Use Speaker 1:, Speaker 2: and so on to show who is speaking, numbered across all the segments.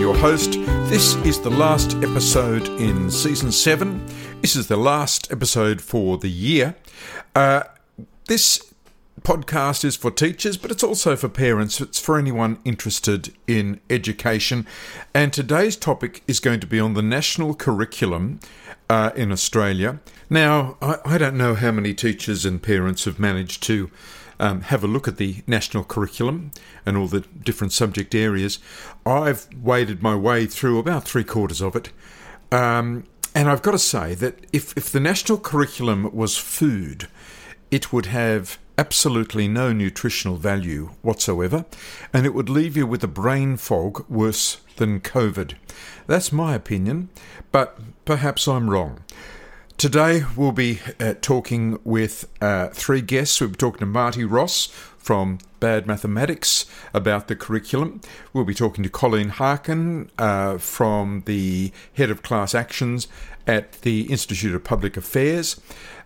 Speaker 1: your host. This is the last episode in season seven. This is the last episode for the year. Uh, this podcast is for teachers, but it's also for parents. It's for anyone interested in education. And today's topic is going to be on the national curriculum uh, in Australia. Now, I, I, don't know how many teachers and parents have managed to um, have a look at the national curriculum and all the different subject areas. I've waded my way through about three quarters of it. Um, and I've got to say that if, if the national curriculum was food, it would have absolutely no nutritional value whatsoever, and it would leave you with a brain fog worse than COVID. That's my opinion, but perhaps I'm wrong. Today we'll be uh, talking with uh, three guests. We'll be talking to Marty Ross from Bad Mathematics about the curriculum. We'll be talking to Colleen Harkin uh, from the Head of Class Actions at the Institute of Public Affairs.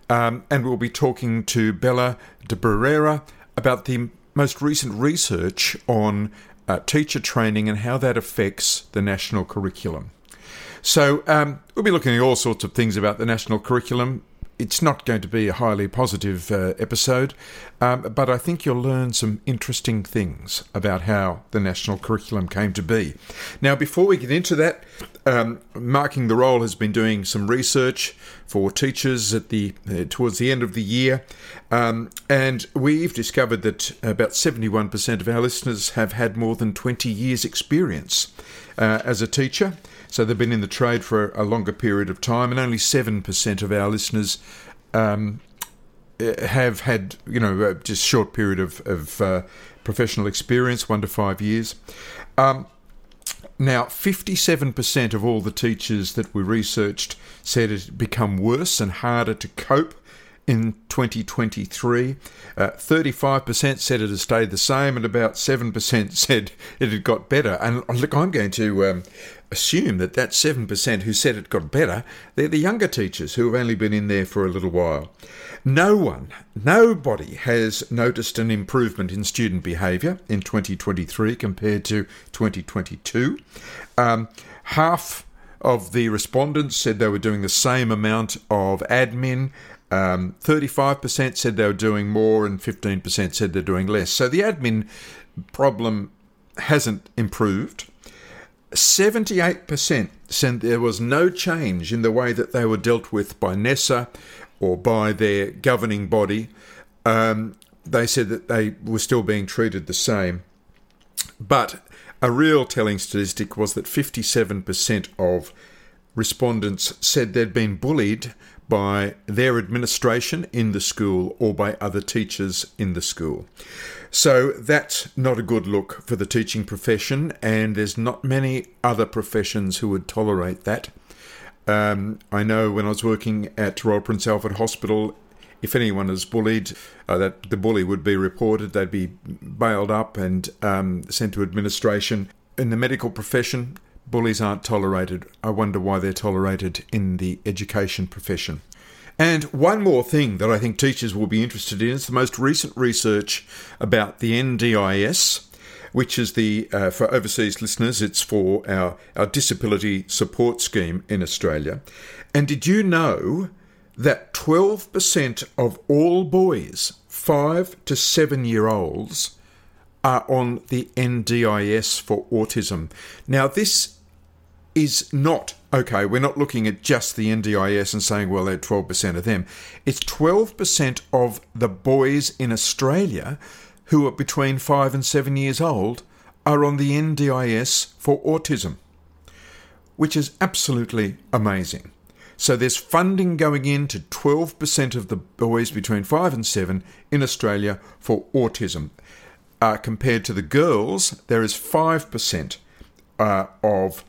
Speaker 1: Um, and we'll be talking to Bella d'Abrera about the most recent research on uh, teacher training and how that affects the national curriculum. So, um, we'll be looking at all sorts of things about the national curriculum, it's not going to be a highly positive uh, episode, um, but I think you'll learn some interesting things about how the national curriculum came to be. Now, before we get into that, um, Marking the Role has been doing some research for teachers at the uh, towards the end of the year, um, and we've discovered that about 71% of our listeners have had more than 20 years' experience uh, as a teacher. So they've been in the trade for a longer period of time, and only 7% of our listeners um, eh, have had, you know, uh, just short period of, of uh, professional experience, one to five years. Um, now, 57% of all the teachers that we researched said it had become worse and harder to cope in 2023. Uh, 35% said it had stayed the same, and about 7% said it had got better. And look, I'm going to um, assume that that 7% who said it got better, they're the younger teachers who have only been in there for a little while. No one, nobody has noticed an improvement in student behaviour in 2023 compared to 2022. Um, half of the respondents said they were doing the same amount of admin. Um, 35% said they were doing more, and 15% said they're doing less. So the admin problem hasn't improved. 78% said there was no change in the way that they were dealt with by NESA or by their governing body. Um, they said that they were still being treated the same. But a real telling statistic was that 57% of respondents said they'd been bullied by their administration in the school or by other teachers in the school. So that's not a good look for the teaching profession, and there's not many other professions who would tolerate that. Um, I know when I was working at Royal Prince Alfred Hospital, if anyone is bullied, uh, that the bully would be reported. They'd be bailed up and um, sent to administration. In the medical profession, bullies aren't tolerated. I wonder why they're tolerated in the education profession. And one more thing that I think teachers will be interested in is the most recent research about the NDIS, which is the, uh, for overseas listeners, it's for our, our disability support scheme in Australia. And did you know that 12% of all boys, five to seven year olds, are on the NDIS for autism? Now, this is not okay. We're not looking at just the NDIS and saying, well, they're 12% of them. It's 12% of the boys in Australia who are between five and seven years old are on the NDIS for autism, which is absolutely amazing. So there's funding going in to 12% of the boys between 5 and 7 in Australia for autism. Uh, compared to the girls, there is 5% uh, of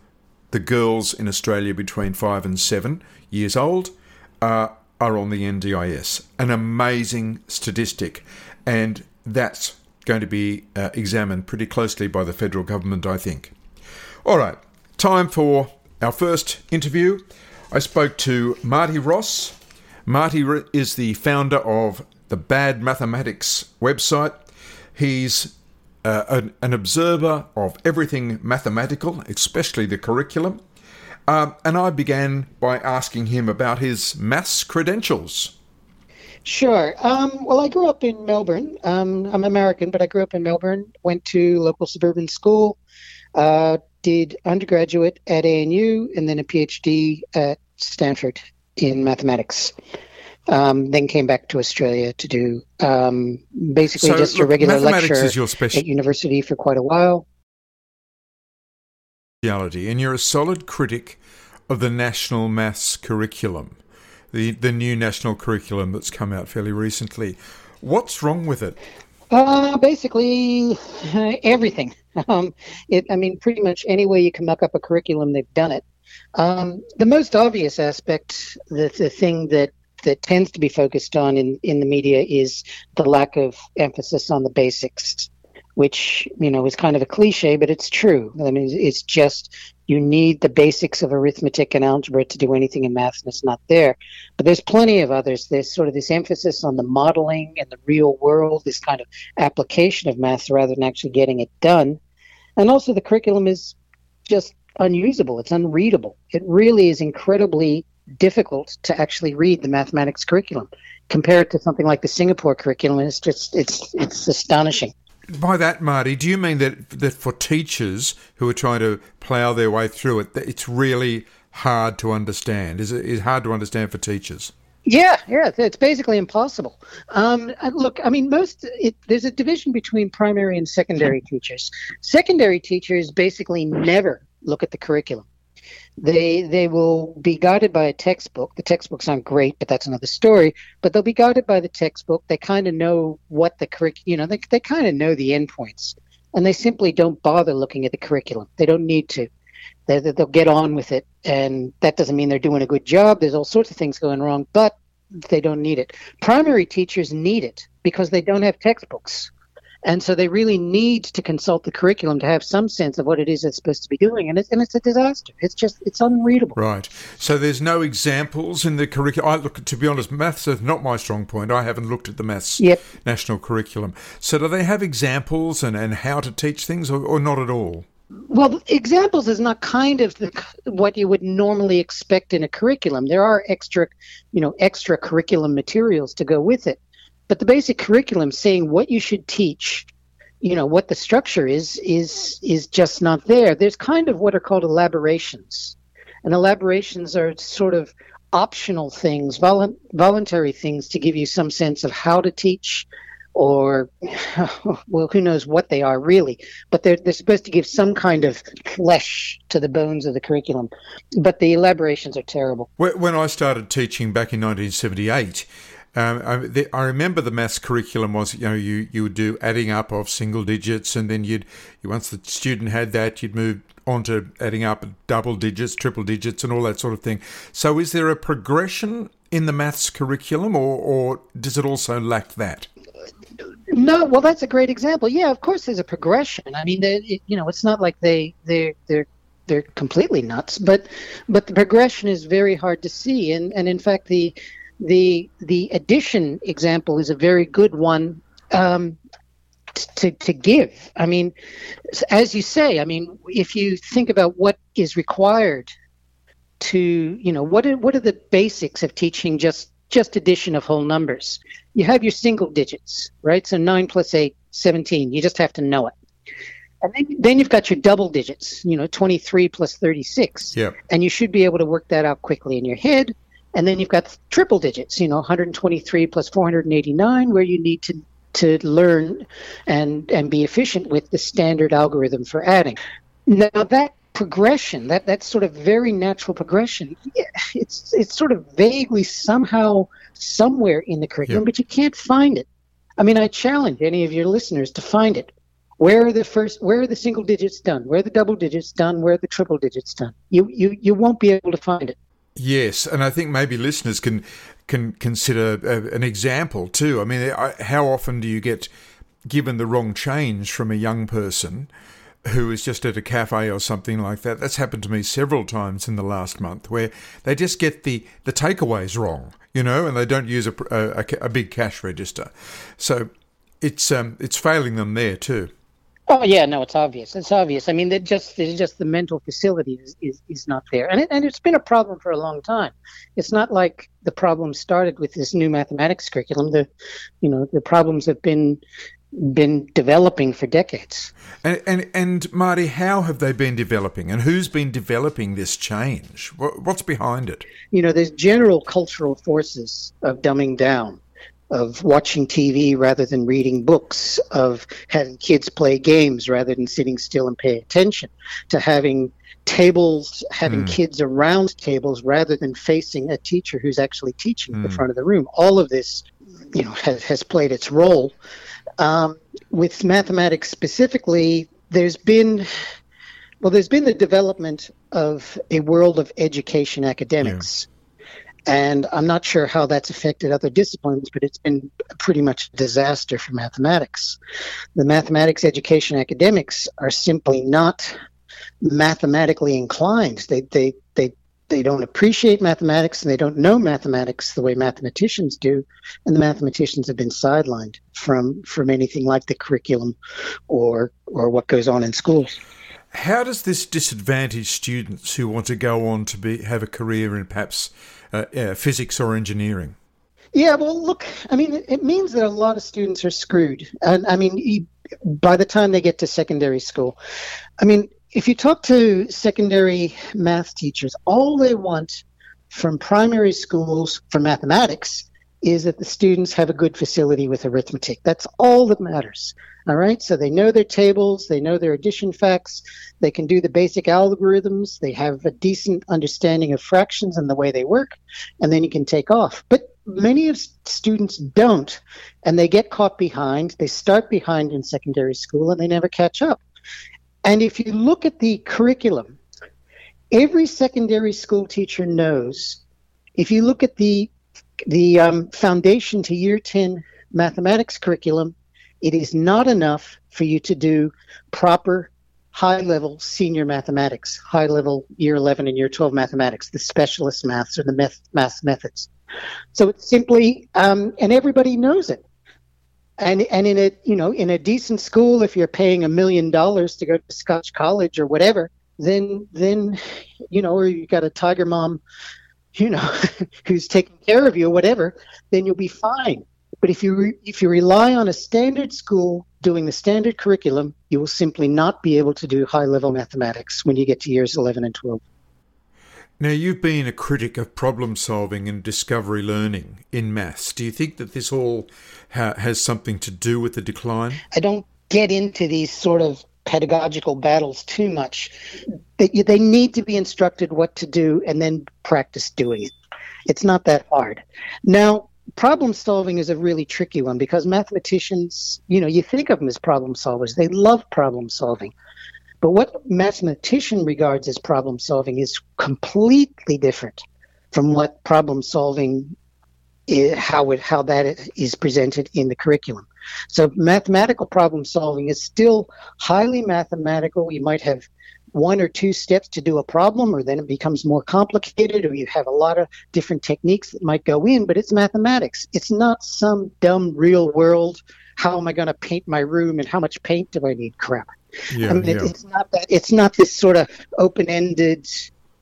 Speaker 1: the girls in Australia between five and seven years old uh, are on the NDIS. An amazing statistic, and that's going to be uh, examined pretty closely by the federal government, I think. All right, time for our first interview. I spoke to Marty Ross. Marty is the founder of the Bad Mathematics website. He's uh, an, an, observer of everything mathematical, especially the curriculum. Um, and I began by asking him about his maths credentials.
Speaker 2: Sure. Um, well, I grew up in Melbourne. Um, I'm American, but I grew up in Melbourne, went to local suburban school, uh, did undergraduate at ANU, and then a PhD at Stanford in mathematics. Um, then came back to Australia to do um, basically so, just a regular lecture at university for quite a while.
Speaker 1: Reality, And you're a solid critic of the national maths curriculum, the the new national curriculum that's come out fairly recently. What's wrong with it?
Speaker 2: Uh, basically, uh, everything. Um, it, I mean, pretty much any way you can muck up a curriculum, they've done it. Um, the most obvious aspect, the, the thing that that tends to be focused on in, in the media is the lack of emphasis on the basics, which, you know, is kind of a cliche, but it's true. I mean, it's just you need the basics of arithmetic and algebra to do anything in math, and it's not there. But there's plenty of others. There's sort of this emphasis on the modeling and the real world, this kind of application of math rather than actually getting it done. And also, the curriculum is just unusable, it's unreadable. It really is incredibly difficult to actually read the mathematics curriculum. Compared to something like the Singapore curriculum, it's just it's it's astonishing.
Speaker 1: By that, Marty, do you mean that that for teachers who are trying to plough their way through it, it's really hard to understand? Is it is hard to understand for teachers?
Speaker 2: Yeah, yeah, it's basically impossible. Um, look, I mean, most it, there's a division between primary and secondary teachers. Secondary teachers basically never look at the curriculum. They they will be guided by a textbook. The textbooks aren't great, but that's another story. But they'll be guided by the textbook. They kind of know what the curriculum, you know, they they kind of know the endpoints, and they simply don't bother looking at the curriculum. They don't need to. They, they'll get on with it, and that doesn't mean they're doing a good job. There's all sorts of things going wrong, but they don't need it. Primary teachers need it because they don't have textbooks. And so they really need to consult the curriculum to have some sense of what it is it's supposed to be doing. And it's, and it's a disaster. It's just, it's unreadable.
Speaker 1: Right. So there's no examples in the curriculum. I look, to be honest, maths is not my strong point. I haven't looked at the maths yep. national curriculum. So do they have examples and, and how to teach things or, or not at all?
Speaker 2: Well, examples is not kind of the, what you would normally expect in a curriculum. There are extra, you know, extra curriculum materials to go with it. But the basic curriculum saying what you should teach, you know, what the structure is, is is just not there. There's kind of what are called elaborations, and elaborations are sort of optional things, volu- voluntary things to give you some sense of how to teach, or well, who knows what they are really, but they're, they're supposed to give some kind of flesh to the bones of the curriculum. But the elaborations are terrible.
Speaker 1: When I started teaching back in 1978, um, I, the, I, remember the maths curriculum was, you know, you, you would do adding up of single digits, and then you'd, once the student had that, you'd move on to adding up double digits, triple digits, and all that sort of thing. So, is there a progression in the maths curriculum, or, or does it also lack that?
Speaker 2: No, well, that's a great example. Yeah, of course, there's a progression. I mean, they, you know, it's not like they they they're they're completely nuts, but but the progression is very hard to see, and and in fact the the the addition example is a very good one um, to to give. I mean, as you say, I mean, if you think about what is required to, you know, what are, what are the basics of teaching just just addition of whole numbers? You have your single digits, right? So nine plus eight, 17. You just have to know it. And then, then you've got your double digits, you know, 23 plus 36.
Speaker 1: Yeah.
Speaker 2: And you should be able to work that out quickly in your head. And then you've got triple digits, you know, 123 plus 489, where you need to to learn and and be efficient with the standard algorithm for adding. Now that progression, that that sort of very natural progression, it's it's sort of vaguely somehow somewhere in the curriculum, but you can't find it. I mean, I challenge any of your listeners to find it. Where are the first? Where are the single digits done? Where are the double digits done? Where are the triple digits done? You you you won't be able to find it.
Speaker 1: Yes, and I think maybe listeners can can consider an example too. I mean, how often do you get given the wrong change from a young person who is just at a cafe or something like that? That's happened to me several times in the last month, where they just get the the takeaways wrong, you know, and they don't use a, a, a big cash register. So it's um, it's failing them there too.
Speaker 2: Oh yeah, no, it's obvious. It's obvious. I mean, that just it's just the mental facility is, is, is not there, and it, and it's been a problem for a long time. It's not like the problem started with this new mathematics curriculum. The, you know, the problems have been been developing for decades.
Speaker 1: And, and and Marty, how have they been developing, and who's been developing this change? What's behind it?
Speaker 2: You know, there's general cultural forces of dumbing down of watching TV rather than reading books, of having kids play games rather than sitting still and pay attention, to having tables, having mm. kids around tables rather than facing a teacher who's actually teaching mm. at the hmm. front of the room. All of this, you know, has, has played its role. Um, with mathematics specifically, there's been well, there's been the development of a world of education academics. Yeah and I'm not sure how that's affected other disciplines, but it's been pretty much a disaster for mathematics. The mathematics education academics are simply not mathematically inclined. They, they, they, they don't appreciate mathematics and they don't know mathematics the way mathematicians do. And the mathematicians have been sidelined from, from anything like the curriculum or, or what goes on in schools.
Speaker 1: How does this disadvantage students who want to go on to be have a career in perhaps uh, physics or engineering?
Speaker 2: Yeah, well, look, I mean, it means that a lot of students are screwed. And I mean, by the time they get to secondary school, I mean, if you talk to secondary math teachers, all they want from primary schools for mathematics is that the students have a good facility with arithmetic. That's all that matters. All right, so they know their tables, they know their addition facts, they can do the basic algorithms, they have a decent understanding of fractions and the way they work, and then you can take off. But many of students don't, and they get caught behind. They start behind in secondary school and they never catch up. And if you look at the curriculum, every secondary school teacher knows if you look at the the um, foundation to year 10 mathematics curriculum it is not enough for you to do proper high level senior mathematics, high level year 11 and year 12 mathematics, the specialist maths or the math, math methods. So it's simply, um, and everybody knows it. And, and in a you know in a decent school, if you're paying a million dollars to go to Scotch College or whatever, then then you know, or you've got a Tiger Mom, you know, who's taking care of you or whatever, then you'll be fine. But if you re- if you rely on a standard school doing the standard curriculum, you will simply not be able to do high level mathematics when you get to years 11 and 12.
Speaker 1: Now, you've been a critic of problem solving and discovery learning in maths. Do you think that this all ha- has something to do with the decline?
Speaker 2: I don't get into these sort of pedagogical battles too much. They, they need to be instructed what to do and then practice doing it. It's not that hard. Now, problem solving is a really tricky one because mathematicians, you know, you think of them as problem solvers. They love problem solving. But what mathematician regards as problem solving is completely different from what problem solving is, how it how that is presented in the curriculum. So mathematical problem solving is still highly mathematical. You might have one or two steps to do a problem, or then it becomes more complicated, or you have a lot of different techniques that might go in, but it's mathematics. It's not some dumb real world, how am I going to paint my room and how much paint do I need crap. Yeah, I mean, yeah. it, it's not that, it's not this sort of open ended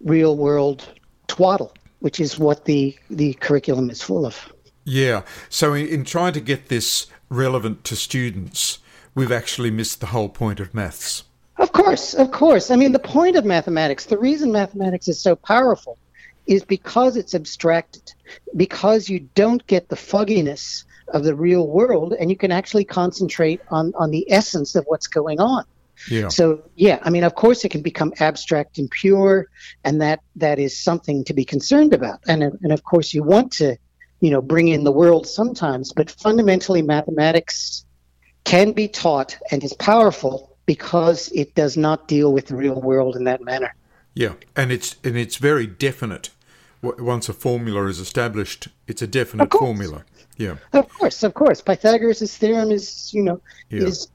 Speaker 2: real world twaddle, which is what the, the curriculum is full of.
Speaker 1: Yeah. So, in, in trying to get this relevant to students, we've actually missed the whole point of maths.
Speaker 2: Of course, of course. I mean, the point of mathematics, the reason mathematics is so powerful is because it's abstracted, because you don't get the fogginess of the real world and you can actually concentrate on, on the essence of what's going on. Yeah. So yeah, I mean, of course, it can become abstract and pure, and that that is something to be concerned about. And and of course, you want to, you know, bring in the world sometimes, but fundamentally, mathematics can be taught and is powerful because it does not deal with the real world in that manner.
Speaker 1: Yeah, and it's and it's very definite. Once a formula is established, it's a definite formula. Yeah,
Speaker 2: of course, of course. Pythagoras' theorem is, you know, yeah. is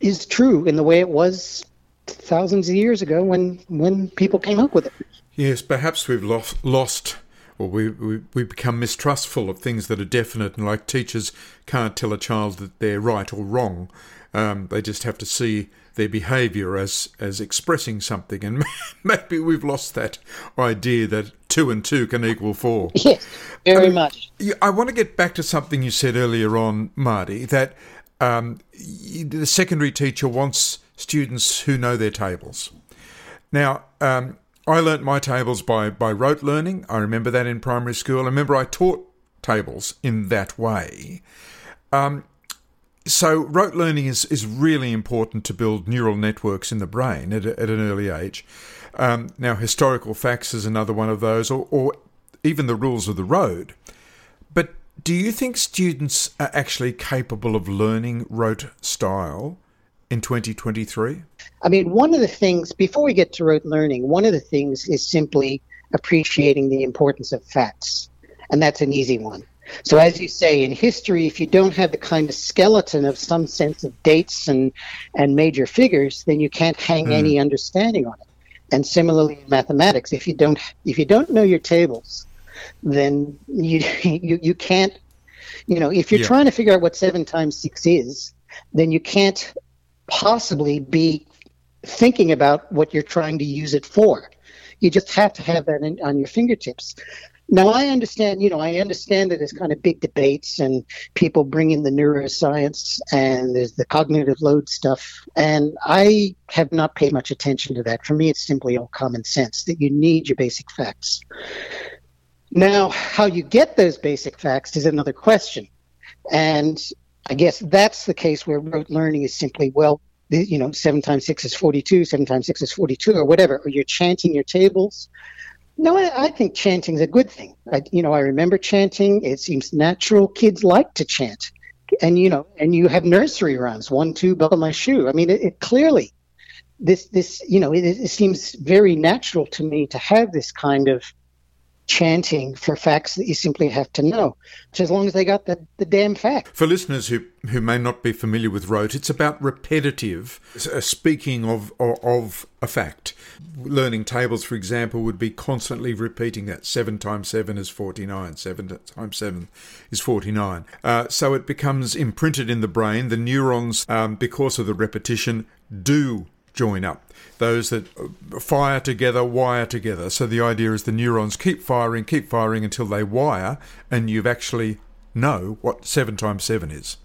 Speaker 2: is true in the way it was thousands of years ago when when people came up with it.
Speaker 1: Yes, perhaps we've lost lost or we, we, we become mistrustful of things that are definite, and like teachers can't tell a child that they're right or wrong. Um, they just have to see their behaviour as as expressing something, and maybe we've lost that idea that two and two can equal four.
Speaker 2: Yes, very um, much.
Speaker 1: I want to get back to something you said earlier on, Marty, that um, the secondary teacher wants students who know their tables. Now, um, I learnt my tables by, by rote learning. I remember that in primary school. I remember I taught tables in that way. Um, so rote learning is, is really important to build neural networks in the brain at, at an early age. Um, now, historical facts is another one of those, or, or even the rules of the road. But do you think students are actually capable of learning rote style in 2023?
Speaker 2: I mean, one of the things, before we get to rote learning, one of the things is simply appreciating the importance of facts. And that's an easy one. So, as you say, in history, if you don't have the kind of skeleton of some sense of dates and, and major figures, then you can't hang mm. any understanding on it. And similarly in mathematics, if you don't if you don't know your tables, then you you, you can't you know if you're yeah. trying to figure out what seven times six is, then you can't possibly be thinking about what you're trying to use it for. You just have to have that in, on your fingertips. Now, I understand, you know, I understand that there's kind of big debates and people bring in the neuroscience and there's the cognitive load stuff. And I have not paid much attention to that. For me, it's simply all common sense that you need your basic facts. Now, how you get those basic facts is another question. And I guess that's the case where rote learning is simply, well, you know, seven times six is 42, seven times six is 42, or whatever, or you're chanting your tables. No, I, I think chanting is a good thing. I, you know, I remember chanting. It seems natural. Kids like to chant. And, you know, and you have nursery rhymes, one, two, buckle my shoe. I mean, it, it clearly, this, this, you know, it, it seems very natural to me to have this kind of chanting for facts that you simply have to know, as long as they got the, the damn fact.
Speaker 1: For listeners who, who may not be familiar with rote, it's about repetitive uh, speaking of, of, a fact. Learning tables, for example, would be constantly repeating that. 7 times 7 is 49, 7 times 7 is 49. Uh, so it becomes imprinted in the brain. The neurons, um, because of the repetition, do join up. Those that fire together wire together. So the idea is the neurons keep firing, keep firing until they wire, and you've actually know what 7 times 7 is.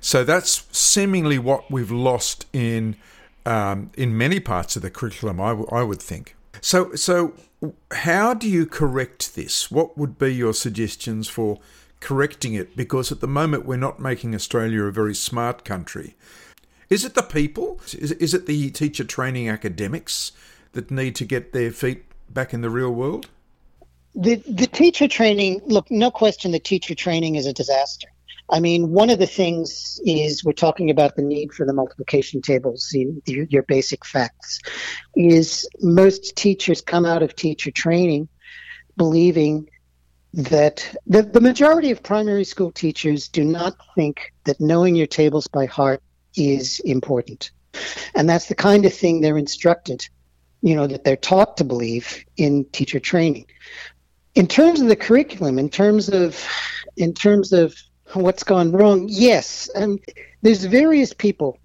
Speaker 1: So that's seemingly what we've lost in um, in many parts of the curriculum, I, w- I would think. So, so how do you correct this? What would be your suggestions for correcting it? Because at the moment, we're not making Australia a very smart country. Is it the people? Is, is it the teacher training academics that need to get their feet back in the real world?
Speaker 2: The, the teacher training, look, no question the teacher training is a disaster. I mean, one of the things is we're talking about the need for the multiplication tables, your, your basic facts, is most teachers come out of teacher training believing that the, the majority of primary school teachers do not think that knowing your tables by heart is important. And that's the kind of thing they're instructed, you know, that they're taught to believe in teacher training. In terms of the curriculum, in terms of in terms of what's gone wrong, yes, um, there's various people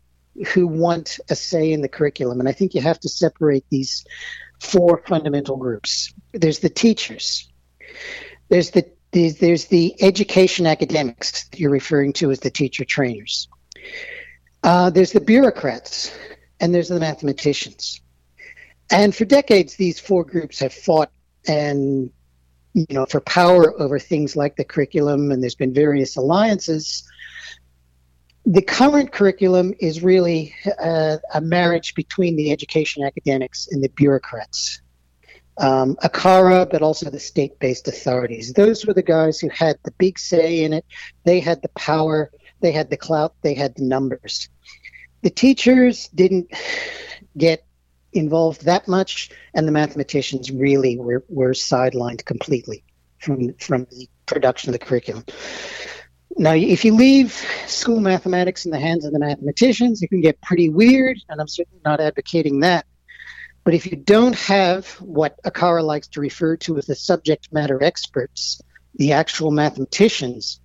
Speaker 2: who want a say in the curriculum, and I think you have to separate these four fundamental groups. There's the teachers. There's the there's the education academics you're referring to as the teacher trainers. Uh, there's the bureaucrats, and there's the mathematicians. And for decades, these four groups have fought and you know for power over things like the curriculum, and there's been various alliances. The current curriculum is really a, a marriage between the education academics and the bureaucrats. Um, ACARA, but also the state based authorities. Those were the guys who had the big say in it. They had the power, they had the clout, they had the numbers the teachers didn't get involved that much, and the mathematicians really were, were sidelined completely from from the production of the curriculum. Now, if you leave school mathematics in the hands of the mathematicians, it can get pretty weird, and I'm certainly not advocating that. But if you don't have what ACARA likes to refer to as the subject matter experts, the actual mathematicians,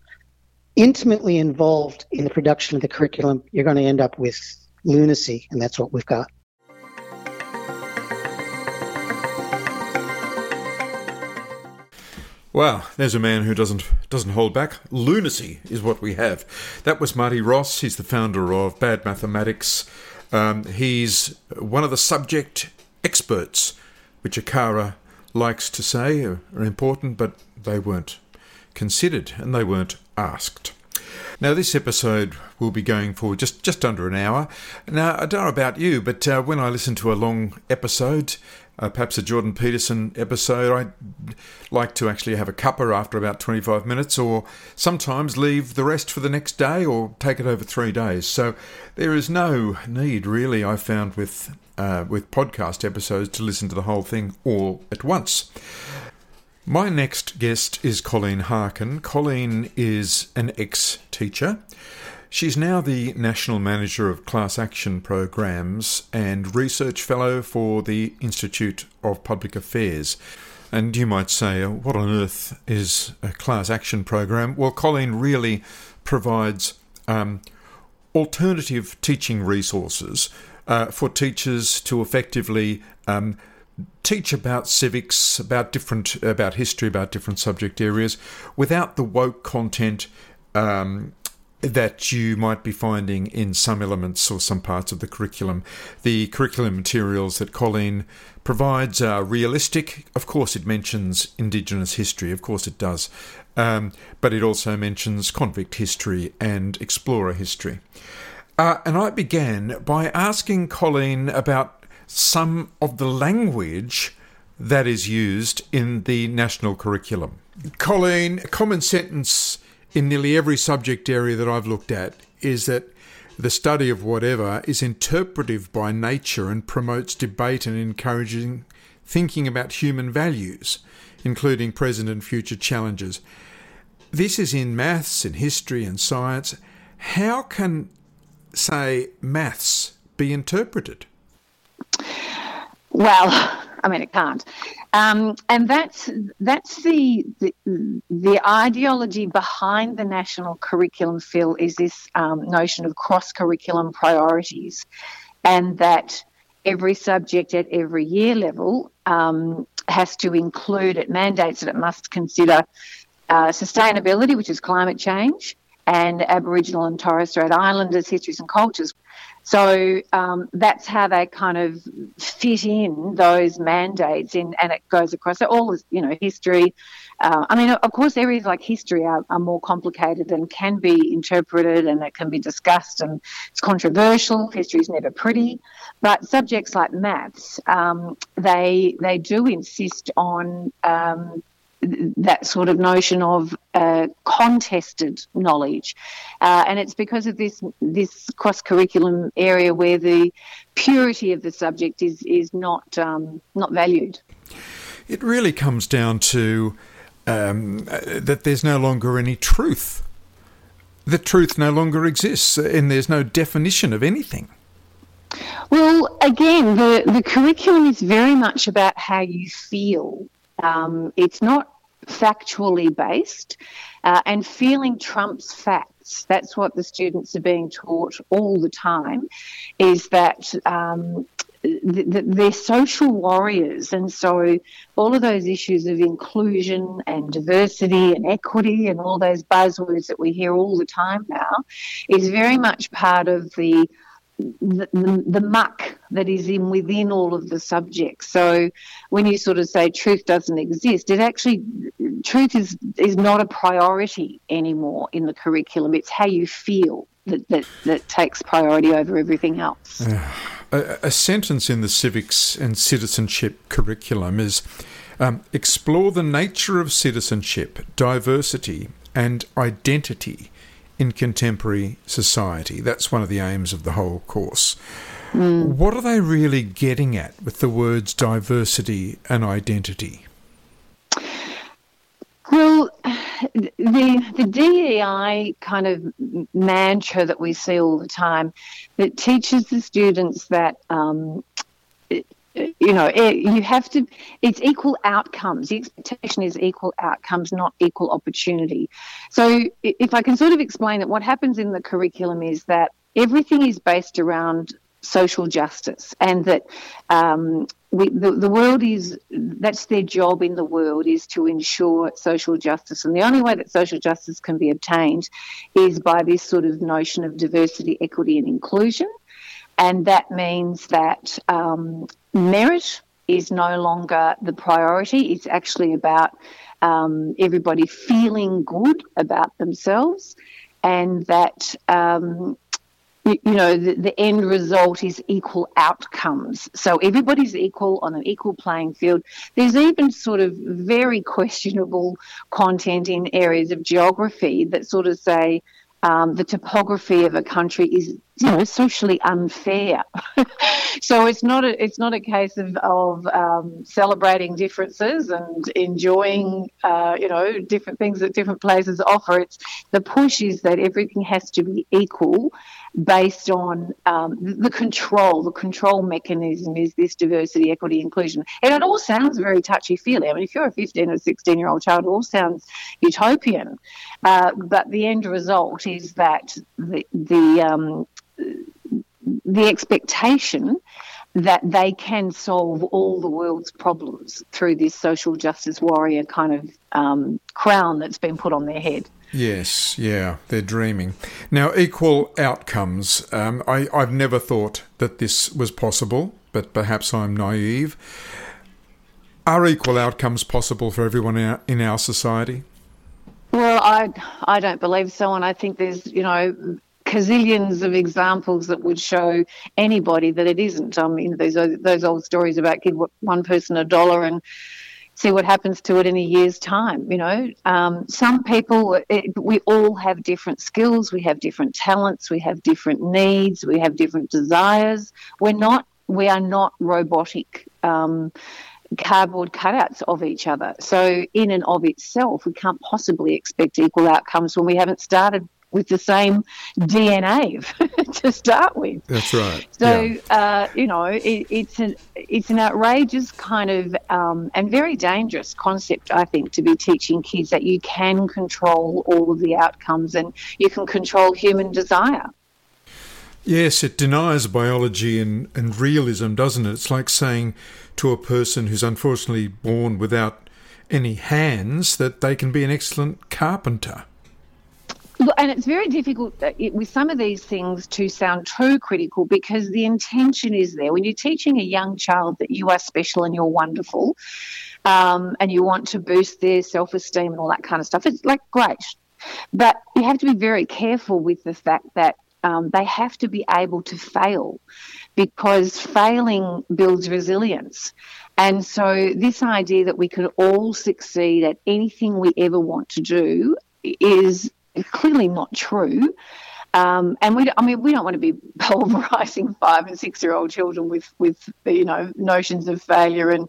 Speaker 2: intimately involved in the production of the curriculum, you're going to end up with lunacy, and that's what we've got.
Speaker 1: Wow, there's a man who doesn't doesn't hold back. Lunacy is what we have. That was Marty Ross. He's the founder of Bad Mathematics. Um, he's one of the subject experts, which ACARA likes to say are, are important, but they weren't considered and they weren't asked. Now, this episode will be going for just, just under an hour. Now, I don't know about you, but uh, when I listen to a long episode, uh, perhaps a Jordan Peterson episode. I like to actually have a cuppa after about 25 minutes, or sometimes leave the rest for the next day, or take it over three days. So there is no need, really, I found with uh, with podcast episodes to listen to the whole thing all at once. My next guest is Colleen Harkin. Colleen is an ex teacher. She's now the National Manager of Class Action Programs and Research Fellow for the Institute of Public Affairs. And you might say, what on earth is a class action program? Well, Colleen really provides um, alternative teaching resources uh, for teachers to effectively um, teach about civics, about different, about history, about different subject areas, without the woke content um, that you might be finding in some elements or some parts of the curriculum. The curriculum materials that Colleen provides are realistic. Of course, it mentions Indigenous history, of course, it does, um, but it also mentions convict history and explorer history. Uh, and I began by asking Colleen about some of the language that is used in the national curriculum. Colleen, a common sentence in nearly every subject area that I've looked at is that the study of whatever is interpretive by nature and promotes debate and encouraging thinking about human values, including present and future challenges. This is in maths and history and science. How can, say, maths be interpreted?
Speaker 3: Well, I mean, it can't. Um, and that's that's the, the, the ideology behind the national curriculum. Phil is this um, notion of cross curriculum priorities, and that every subject at every year level um, has to include it mandates that it must consider uh, sustainability, which is climate change, and Aboriginal and Torres Strait Islanders histories and cultures. So um, that's how they kind of fit in those mandates, in, and it goes across so all, you know, history. Uh, I mean, of course, areas like history are, are, more complicated and can be interpreted, and it can be discussed, and it's controversial. History is never pretty, but subjects like maths, um, they they do insist on um, that sort of notion of uh, contested knowledge, uh, and it's because of this this cross curriculum area where the purity of the subject is is not um, not valued.
Speaker 1: It really comes down to um, that there's no longer any truth. The truth no longer exists, and there's no definition of anything.
Speaker 3: Well, again, the, the curriculum is very much about how you feel um, it's not factually based, uh, and feeling trumps facts. That's what the students are being taught all the time. Is that um, they're social warriors, and so all of those issues of inclusion and diversity and equity and all those buzzwords that we hear all the time now is very much part of the the, the, muck that is in within all of the subjects. So when you sort of say truth doesn't exist, it actually truth is is not a priority anymore in the curriculum. It's how you feel that that, that takes priority over everything else.
Speaker 1: a, a, sentence in the civics and citizenship curriculum is. Um, explore the nature of citizenship, diversity, and identity in contemporary society. That's one of the aims of the whole course. Mm. What are they really getting at with the words diversity and identity?
Speaker 3: Well, the the DEI kind of mantra that we see all the time that teaches the students that um, you know, eh, you have to, it's equal outcomes. The expectation is equal outcomes, not equal opportunity. So, if I can sort of explain that, what happens in the curriculum is that everything is based around social justice and that um, we, the, the world is that's their job in the world is to ensure social justice and the only way that social justice can be obtained is by this sort of notion of diversity equity and inclusion and that means that um, merit is no longer the priority. It's actually about um, everybody feeling good about themselves, and that um, you, know the, the, end result is equal outcomes. So everybody's equal on an equal playing field. There's even sort of very questionable content in areas of geography that sort of say um, the topography of a country is you know socially unfair. so it's not a it's not a case of of um, celebrating differences and enjoying uh, you know different things that different places offer. It's the push is that everything has to be equal based on um, the control. The control mechanism is this diversity, equity, inclusion. And it all sounds very touchy feely. I mean, if you're a 15 or 16 year old child, it all sounds utopian. Uh, but the end result is that the, the, um, the expectation that they can solve all the world's problems through this social justice warrior kind of um, crown that's been put on their head.
Speaker 1: Yes, yeah, they're dreaming. Now, equal outcomes. Um, I, I've never thought that this was possible, but perhaps I'm naive. Are equal outcomes possible for everyone in our, in our society?
Speaker 3: Well, I I don't believe so, and I think there's you know gazillions of examples that would show anybody that it isn't. I mean, those those old stories about give one person a dollar and see what happens to it in a year's time. You know, um, some people, it, we all have different skills, we have different talents, we have different needs, we have different desires. We're not, we are not robotic. Um, cardboard cutouts of each other. So, in and of itself, we can't possibly expect equal outcomes when we haven't started with the same DNA to start with.
Speaker 1: That's right.
Speaker 3: So yeah. uh, you know, it, it's an it's an outrageous kind of um, and very dangerous concept, I think, to be teaching kids that you can control all of the outcomes and you can control human desire.
Speaker 1: Yes, it denies biology and, and realism, doesn't it? It's like saying to a person who's unfortunately born without any hands that they can be an excellent carpenter
Speaker 3: and it's very difficult uh, with some of these things to sound too critical because the intention is there. When you're teaching a young child that you are special and you're wonderful, um, and you want to boost their self esteem and all that kind of stuff, it's like great. But you have to be very careful with the fact that um, they have to be able to fail because failing builds resilience. And so, this idea that we can all succeed at anything we ever want to do is clearly not true. Um, and we, I mean, we don't want to be pulverising five and six year old children with, with, you know, notions of failure and,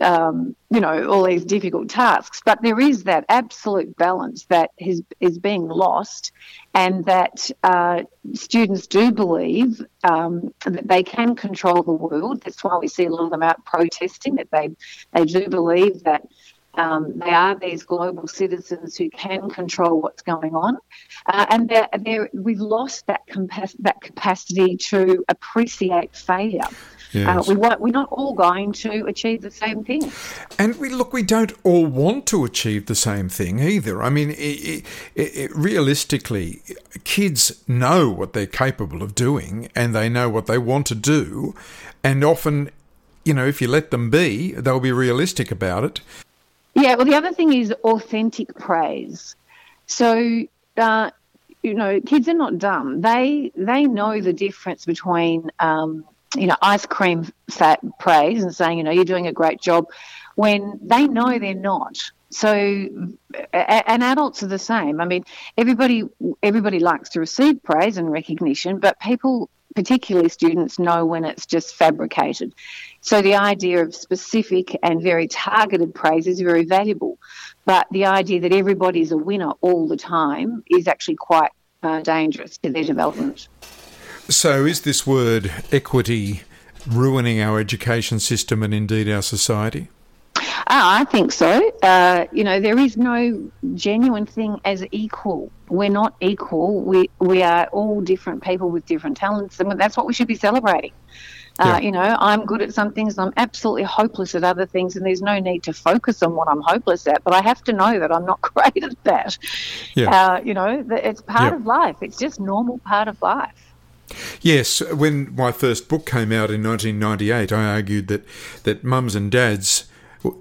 Speaker 3: um, you know, all these difficult tasks. But there is that absolute balance that is, is being lost, and that uh, students do believe um, that they can control the world. That's why we see a lot of them out protesting. That they they do believe that um, they are these global citizens who can control what's going on, uh, and they're, they're, we've lost that, compa- that capacity to appreciate failure. Uh, yes. Uh, we want, we're not all going to achieve the same thing.
Speaker 1: And we look, we don't all want to achieve the same thing either. I mean, it, it, it, realistically, kids know what they're capable of doing and they know what they want to do. And often, you know, if you let them be, they'll be realistic about it.
Speaker 3: Yeah, well, the other thing is authentic praise. So, uh, you know, kids are not dumb. They they know the difference between, um, you know, ice cream fat praise and saying, you know, you're doing a great job, when they know they're not. So, and adults are the same. I mean, everybody everybody likes to receive praise and recognition, but people particularly students know when it's just fabricated. So the idea of specific and very targeted praise is very valuable. But the idea that everybody's a winner all the time is actually quite uh, dangerous to their development.
Speaker 1: So is this word equity ruining our education system and indeed our society?
Speaker 3: Ah, I think so. Uh, you know, there is no genuine thing as equal. We're not equal. We we are all different people with different talents, and that's what we should be celebrating. Uh, yeah. You know, I'm good at some things, I'm absolutely hopeless at other things, and there's no need to focus on what I'm hopeless at. But I have to know that I'm not great at that. Yeah. Uh, you know, it's part yeah. of life. It's just normal part of life.
Speaker 1: Yes, when my first book came out in 1998, I argued that that mums and dads,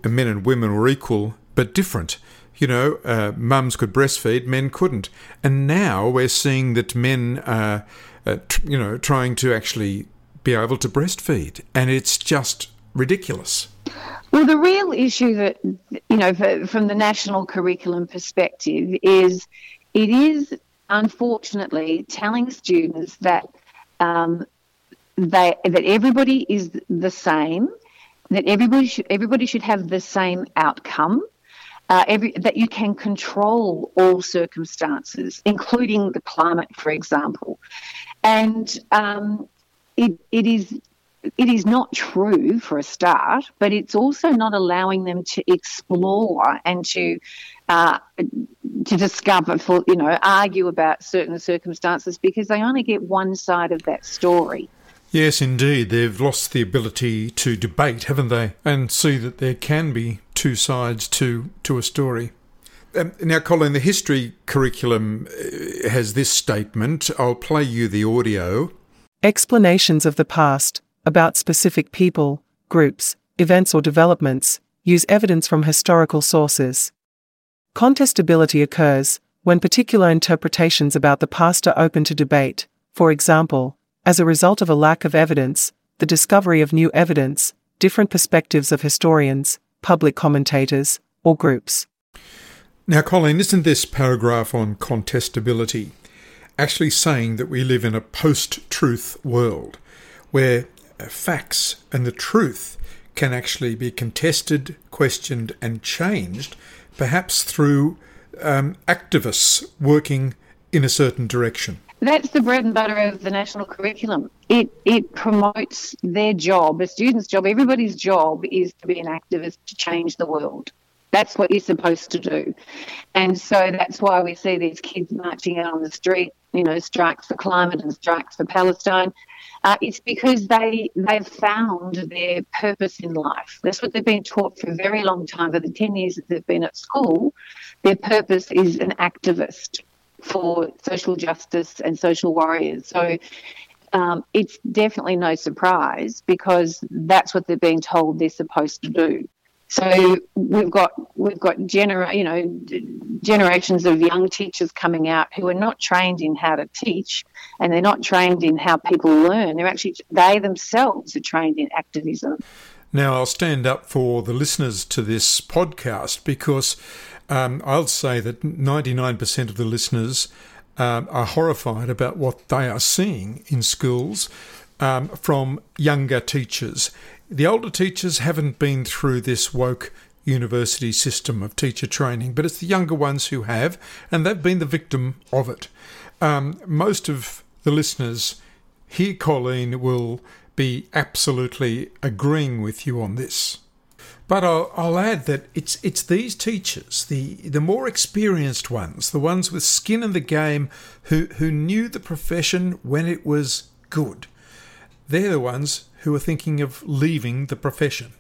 Speaker 1: men and women, were equal but different. You know, uh, mums could breastfeed, men couldn't, and now we're seeing that men are, uh, tr- you know, trying to actually be able to breastfeed, and it's just ridiculous.
Speaker 3: Well, the real issue that you know, from the national curriculum perspective, is it is unfortunately telling students that um, they that everybody is the same, that everybody should everybody should have the same outcome. Uh, every, that you can control all circumstances, including the climate, for example, and um, it, it is it is not true for a start, but it's also not allowing them to explore and to uh, to discover, for you know, argue about certain circumstances because they only get one side of that story.
Speaker 1: Yes, indeed, they've lost the ability to debate, haven't they, and see that there can be two sides to to a story. Um, now, Colleen, the history curriculum uh, has this statement. I'll play you the audio.
Speaker 4: Explanations of the past, about specific people, groups, events, or developments, use evidence from historical sources. Contestability occurs when particular interpretations about the past are open to debate, for example, as a result of a lack of evidence, the discovery of new evidence, different perspectives of historians, public commentators, or groups.
Speaker 1: Now, Colleen, isn't this paragraph on contestability actually saying that we live in a post truth world where uh, facts and the truth can actually be contested, questioned, and changed, perhaps through um, activists working in a certain direction.
Speaker 3: That's the bread and butter of the national curriculum. It it promotes their job, a student's job. Everybody's job is to be an activist to change the world. That's what you're supposed to do. And so that's why we see these kids marching out on the street, you know, strikes for climate and strikes for Palestine. Uh, it's because they they've found their purpose in life. That's what they've been taught for a very long time. For the ten years that they've been at school, their purpose is an activist for social justice and social warriors. So um, it's definitely no surprise because that's what they're being told they're supposed to do. So we've got we've got genera- you know generations of young teachers coming out who are not trained in how to teach, and they're not trained in how people learn. They're actually they themselves are trained in activism.
Speaker 1: Now I'll stand up for the listeners to this podcast because um, I'll say that 99% of the listeners um, are horrified about what they are seeing in schools um, from younger teachers. The older teachers haven't been through this woke university system of teacher training, but it's the younger ones who have, and they've been the victim of it. Um, most of the listeners here, Colleen, will be absolutely agreeing with you on this. But I'll, I'll, add that it's it's these teachers, the the more experienced ones, the ones with skin in the game, who who knew the profession when it was good. They're the ones who are thinking of leaving the profession?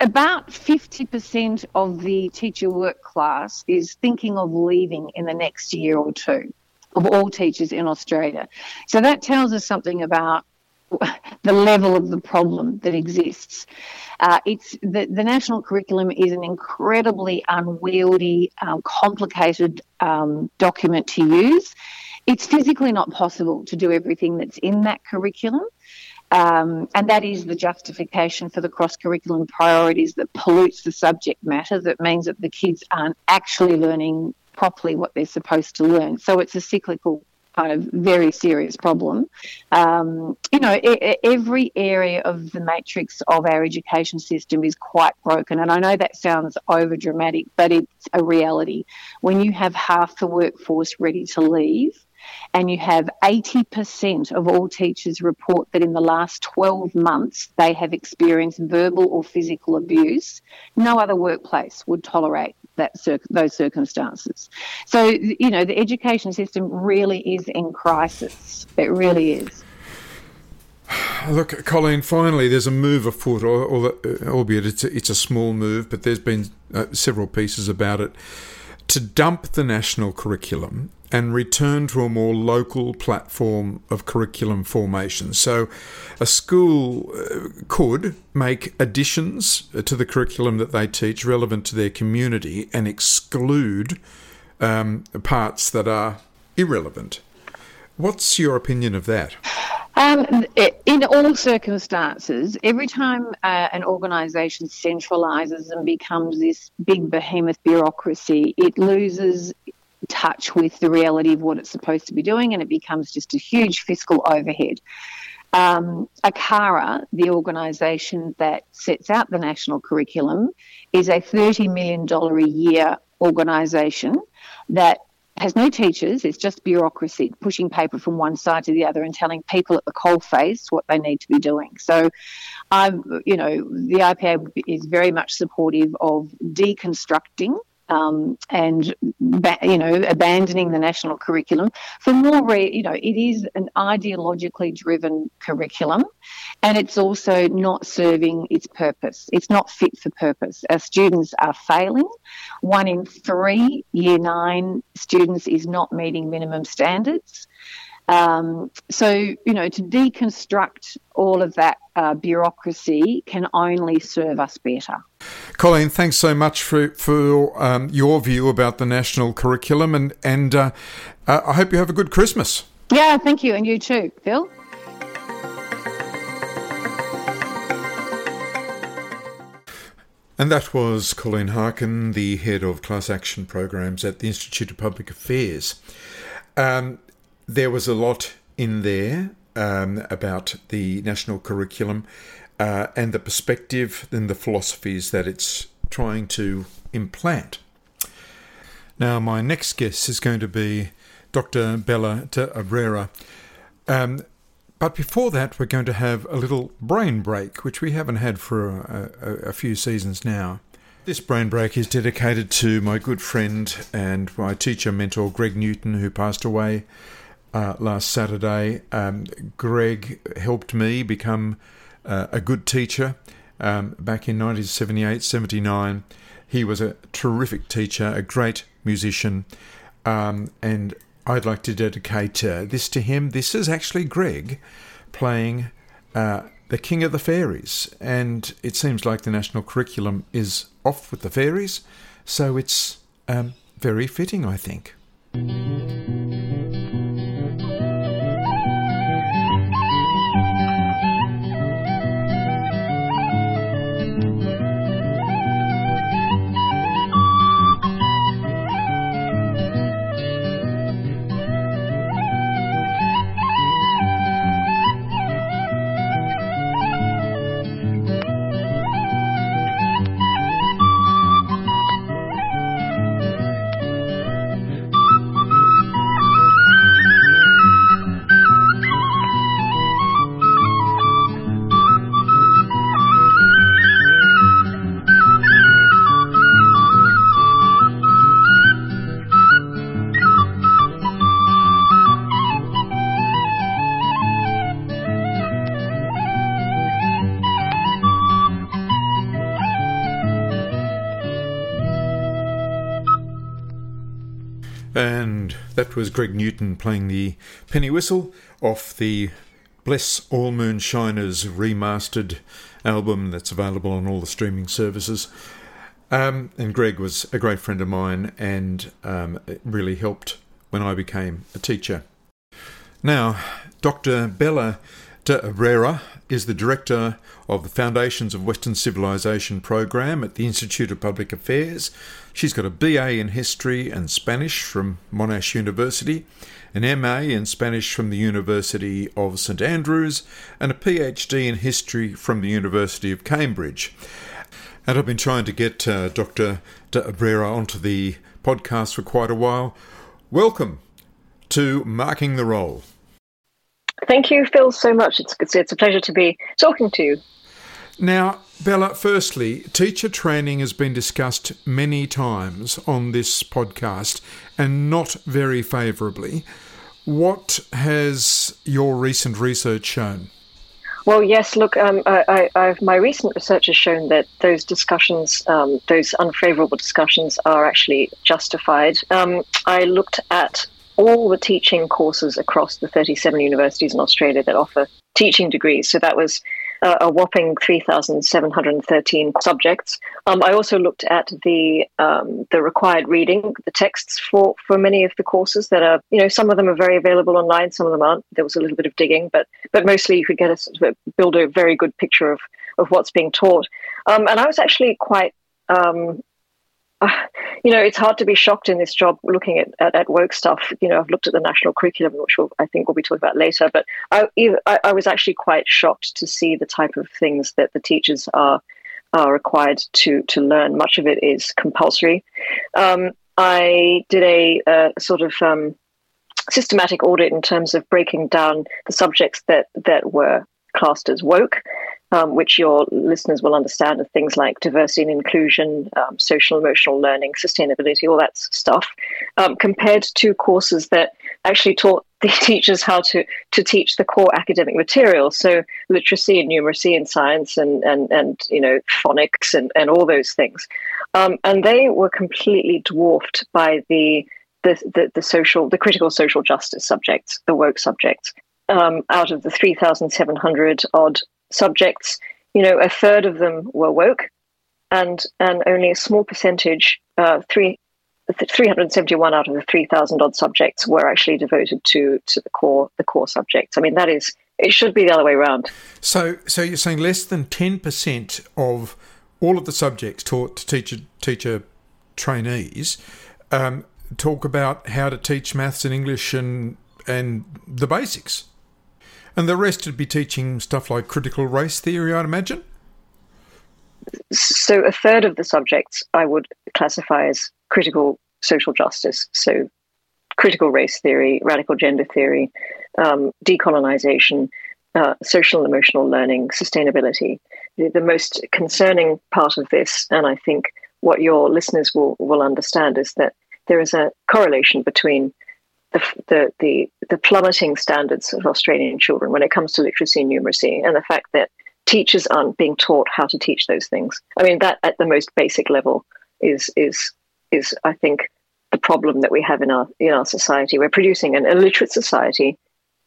Speaker 3: About 50% of the teacher work class is thinking of leaving in the next year or two, of all teachers in Australia. So that tells us something about the level of the problem that exists. Uh, it's the, the, national curriculum is an incredibly unwieldy, um, complicated um, document to use. It's physically not possible to do everything that's in that curriculum. Um, and that is the justification for the cross curriculum priorities that pollutes the subject matter, that means that the kids aren't actually learning properly what they're supposed to learn. So it's a cyclical kind of very serious problem. Um, you know, every area of the matrix of our education system is quite broken. And I know that sounds over dramatic, but it's a reality. When you have half the workforce ready to leave, and you have 80% of all teachers report that in the last 12 months they have experienced verbal or physical abuse, no other workplace would tolerate that those circumstances. So, you know, the education system really is in crisis. It really is.
Speaker 1: Look, Colleen, finally, there's a move afoot, albeit it's a, it's a small move, but there's been uh, several pieces about it to dump the national curriculum and return to a more local platform of curriculum formation. So, a school uh, could make additions to the curriculum that they teach relevant to their community and exclude um, parts that are irrelevant. What's your opinion of that?
Speaker 3: Um, in all circumstances, every time uh, an organisation centralises and becomes this big behemoth bureaucracy, it loses touch with the reality of what it's supposed to be doing and it becomes just a huge fiscal overhead. Um, ACARA, the organisation that sets out the national curriculum, is a $30 million a year organisation that has no teachers, it's just bureaucracy pushing paper from one side to the other and telling people at the coalface what they need to be doing. So, I'm, you know, the IPA is very much supportive of deconstructing um, and you know abandoning the national curriculum. For more re- you know it is an ideologically driven curriculum and it's also not serving its purpose. It's not fit for purpose. Our students are failing. One in three year nine students is not meeting minimum standards. Um, so, you know, to deconstruct all of that uh, bureaucracy can only serve us better.
Speaker 1: Colleen, thanks so much for, for um, your view about the national curriculum, and, and uh, uh, I hope you have a good Christmas.
Speaker 3: Yeah, thank you, and you too, Phil.
Speaker 1: And that was Colleen Harkin, the head of class action programs at the Institute of Public Affairs. Um, there was a lot in there um, about the national curriculum uh, and the perspective and the philosophies that it's trying to implant. Now, my next guest is going to be Dr. Bella d'Abrera. Um, but before that, we're going to have a little brain break, which we haven't had for a, a, a few seasons now. This brain break is dedicated to my good friend and my teacher mentor, Greg Newton, who passed away uh, last Saturday. Um, Greg helped me become uh, a good teacher um, back in 1978 79. He was a terrific teacher, a great musician, um, and I'd like to dedicate uh, this to him. This is actually Greg playing uh, The King of the Fairies, and it seems like the national curriculum is off with the fairies, so it's um, very fitting, I think. Was Greg Newton playing the penny whistle off the Bless All Moonshiners remastered album that's available on all the streaming services. Um, and Greg was a great friend of mine and um, really helped when I became a teacher. Now, Dr. Bella d'Abrera is the director of the Foundations of Western Civilization program at the Institute of Public Affairs. She's got a BA in History and Spanish from Monash University, an MA in Spanish from the University of St Andrews, and a PhD in History from the University of Cambridge. And I've been trying to get uh, Dr. d'Abrera onto the podcast for quite a while. Welcome to Marking the Role.
Speaker 5: Thank you, Phil, so much. It's, it's, it's a pleasure to be talking to you.
Speaker 1: Now, Bella, firstly, teacher training has been discussed many times on this podcast and not very favourably. What has your recent research shown?
Speaker 5: Well, yes. Look, um, I, I, my recent research has shown that those discussions, um, those unfavourable discussions, are actually justified. Um, I looked at all the teaching courses across the 37 universities in Australia that offer teaching degrees. So that was uh, a whopping 3,713 subjects. Um, I also looked at the um, the required reading, the texts for, for many of the courses that are, you know, some of them are very available online, some of them aren't. There was a little bit of digging, but but mostly you could get a build a very good picture of of what's being taught. Um, and I was actually quite um, you know, it's hard to be shocked in this job looking at, at, at, woke stuff. You know, I've looked at the national curriculum, which we'll, I think we'll be talking about later, but I, I, I, was actually quite shocked to see the type of things that the teachers are are required to to learn. Much of it is compulsory. Um, I did a, a sort of um, systematic audit in terms of breaking down the subjects that that were classed as woke um, which your listeners will understand are things like diversity and inclusion, um, social emotional learning, sustainability, all that stuff, um, compared to courses that actually taught the teachers how to, to teach the core academic material. So literacy and numeracy and science and, and, and you know, phonics and, and all those things. Um, and they were completely dwarfed by the, the, the, the social, the critical social justice subjects, the woke subjects. Um, out of the 3,700 odd subjects, you know, a third of them were woke, and and only a small percentage, uh, three. 371 out of the 3,000 odd subjects were actually devoted to to the core the core subjects. I mean, that is it should be the other way around.
Speaker 1: So, so you're saying less than 10% of all of the subjects taught to teacher teacher trainees um, talk about how to teach maths and English and and the basics. And the rest would be teaching stuff like critical race theory, I'd imagine?
Speaker 5: So, a third of the subjects I would classify as critical social justice. So, critical race theory, radical gender theory, um, decolonization, uh, social emotional learning, sustainability. The, the, most concerning part of this, and I think what your listeners will, will understand, is that there is a correlation between the, the, the, the plummeting standards of Australian children when it comes to literacy and numeracy, and the fact that teachers aren't being taught how to teach those things. I mean, that at the most basic level is is is I think the problem that we have in our in our society. We're producing an illiterate society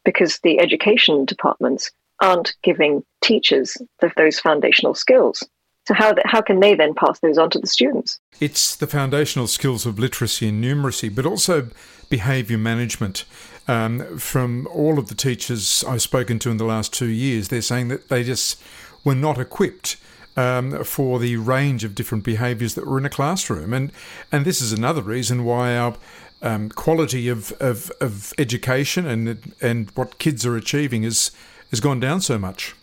Speaker 5: because the education departments aren't giving teachers the, those foundational skills. So how how can they then pass those on to the students?
Speaker 1: It's the foundational skills of literacy and numeracy, but also behaviour management. Um, from all of the teachers I've spoken to in the last two years, they're saying that they just were not equipped um, for the range of different behaviours that were in a classroom, and and this is another reason why our um, quality of, of, of education and and what kids are achieving is has gone down so much.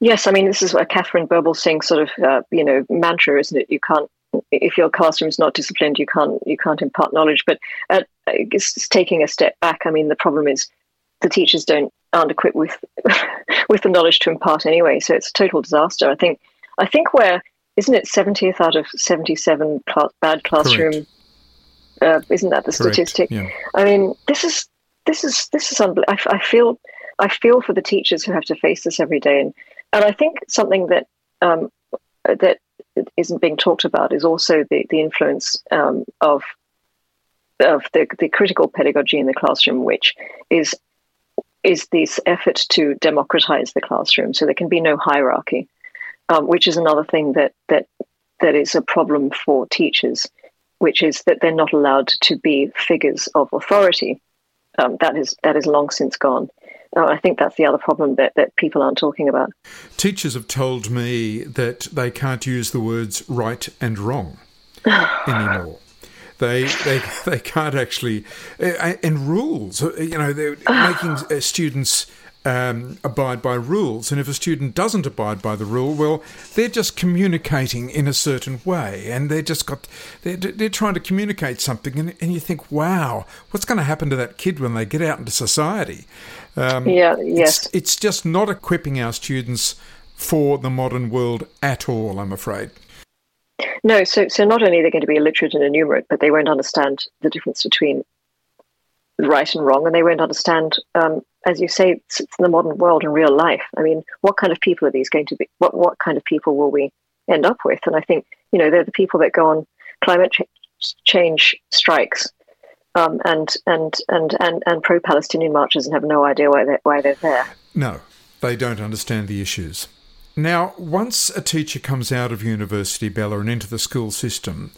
Speaker 5: Yes, I mean this is what Burble Birbalsingh sort of uh, you know mantra, isn't it? You can't if your classroom is not disciplined, you can't you can't impart knowledge. But uh, just taking a step back, I mean the problem is the teachers don't aren't equipped with with the knowledge to impart anyway. So it's a total disaster. I think I think we're isn't it seventieth out of seventy seven cl- bad classroom. Uh, isn't that the Correct. statistic? Yeah. I mean, this is this is this is unbelievable. I, I feel I feel for the teachers who have to face this every day, and and I think something that um, that isn't being talked about is also the, the influence um, of of the, the critical pedagogy in the classroom, which is is this effort to democratize the classroom, so there can be no hierarchy, um, which is another thing that that that is a problem for teachers, which is that they're not allowed to be figures of authority. Um, that is that is long since gone. Uh, I think that's the other problem that, that people aren't talking about.
Speaker 1: Teachers have told me that they can't use the words right and wrong anymore. They, they, they can't actually, uh, and rules, uh, you know, they're making students um, abide by rules. And if a student doesn't abide by the rule, well, they're just communicating in a certain way, and they're just got they're, they're trying to communicate something, and, and you think, wow, what's going to happen to that kid when they get out into society?
Speaker 5: Um, yeah, yes.
Speaker 1: It's, it's just not equipping our students for the modern world at all. I'm afraid.
Speaker 5: No, so so not only are they going to be illiterate and enumerate, but they won't understand the difference between right and wrong, and they won't understand, um, as you say, it's, it's the modern world and real life. I mean, what kind of people are these going to be? What what kind of people will we end up with? And I think you know they're the people that go on climate ch- change strikes um, and, and and and and pro-Palestinian marches and have no idea why they why they're there.
Speaker 1: No, they don't understand the issues. Now, once a teacher comes out of university, Bella, and into the school system,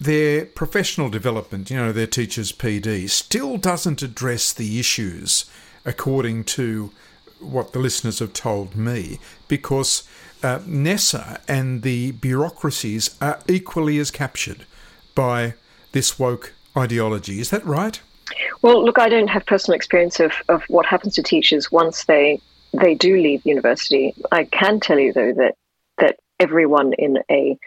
Speaker 1: their professional development, you know, their teacher's PD, still doesn't address the issues according to what the listeners have told me, because uh, NESA and the bureaucracies are equally as captured by this woke ideology. Is that right?
Speaker 5: Well, look, I don't have personal experience of, of what happens to teachers once they they do leave university. I can tell you though that that everyone in a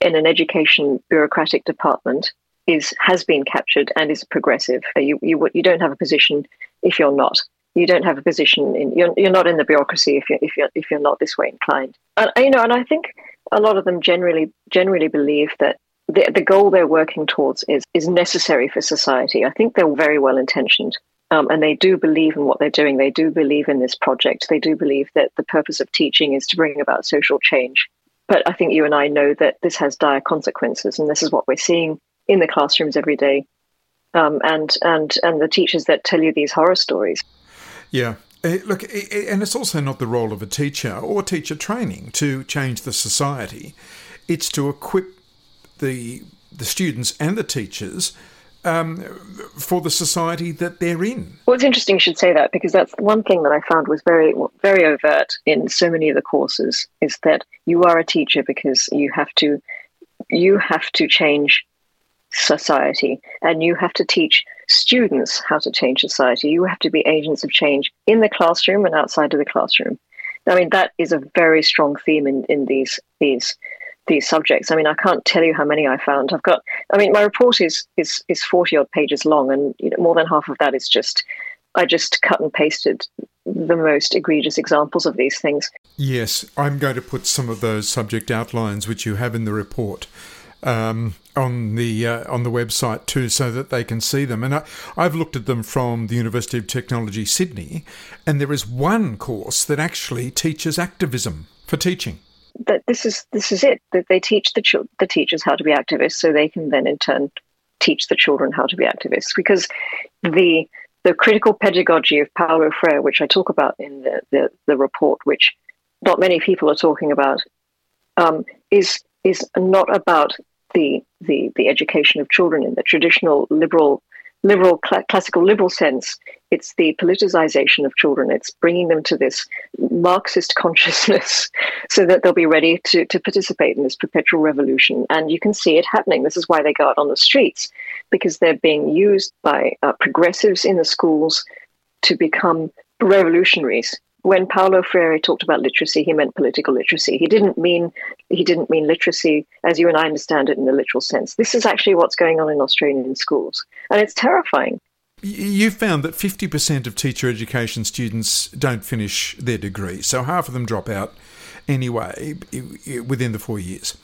Speaker 5: in an education bureaucratic department is has been captured and is progressive. Uh, you you you don't have a position if you're not. You don't have a position in you're, you're not in the bureaucracy if you're if you're if you're not this way inclined. And you know, and I think a lot of them generally generally believe that the, the goal they're working towards is is necessary for society. I think they're very well intentioned. Um, and they do believe in what they're doing. They do believe in this project. They do believe that the purpose of teaching is to bring about social change. But I think you and I know that this has dire consequences, and this is what we're seeing in the classrooms every day, um, and and and the teachers that tell you these horror stories.
Speaker 1: Yeah. Uh, look, and it's also not the role of a teacher or teacher training to change the society. It's to equip the the students and the teachers um, for the society that they're in.
Speaker 5: Well, it's interesting you should say that because that's one thing that I found was very, very overt in so many of the courses is that you are a teacher because you have to, you have to change society and you have to teach students how to change society. You have to be agents of change in the classroom and outside of the classroom. I mean, that is a very strong theme in, in these these these subjects. I mean, I can't tell you how many I found. I've got, I mean, my report is is is forty odd pages long, and you know, more than half of that is just I just cut and pasted the most egregious examples of these things.
Speaker 1: Yes, I'm going to put some of those subject outlines which you have in the report um, on the uh, on the website too, so that they can see them. And I, I've looked at them from the University of Technology Sydney, and there is one course that actually teaches activism for teaching
Speaker 5: that this is this is it that they teach the ch- the teachers how to be activists so they can then in turn teach the children how to be activists. Because the the critical pedagogy of Paulo Freire, which I talk about in the, the, the report, which not many people are talking about, um, is is not about the, the the education of children in the traditional liberal liberal cl- classical liberal sense it's the politicization of children. It's bringing them to this marxist consciousness so that they'll be ready to, to participate in this perpetual revolution. And you can see it happening. This is why they go out on the streets because they're being used by uh, progressives in the schools to become revolutionaries when Paulo Freire talked about literacy, he meant political literacy. He didn't mean he didn't mean literacy as you and I understand it in the literal sense. This is actually what's going on in Australian schools, and it's terrifying.
Speaker 1: You found that 50% of teacher education students don't finish their degree, so half of them drop out anyway within the four years.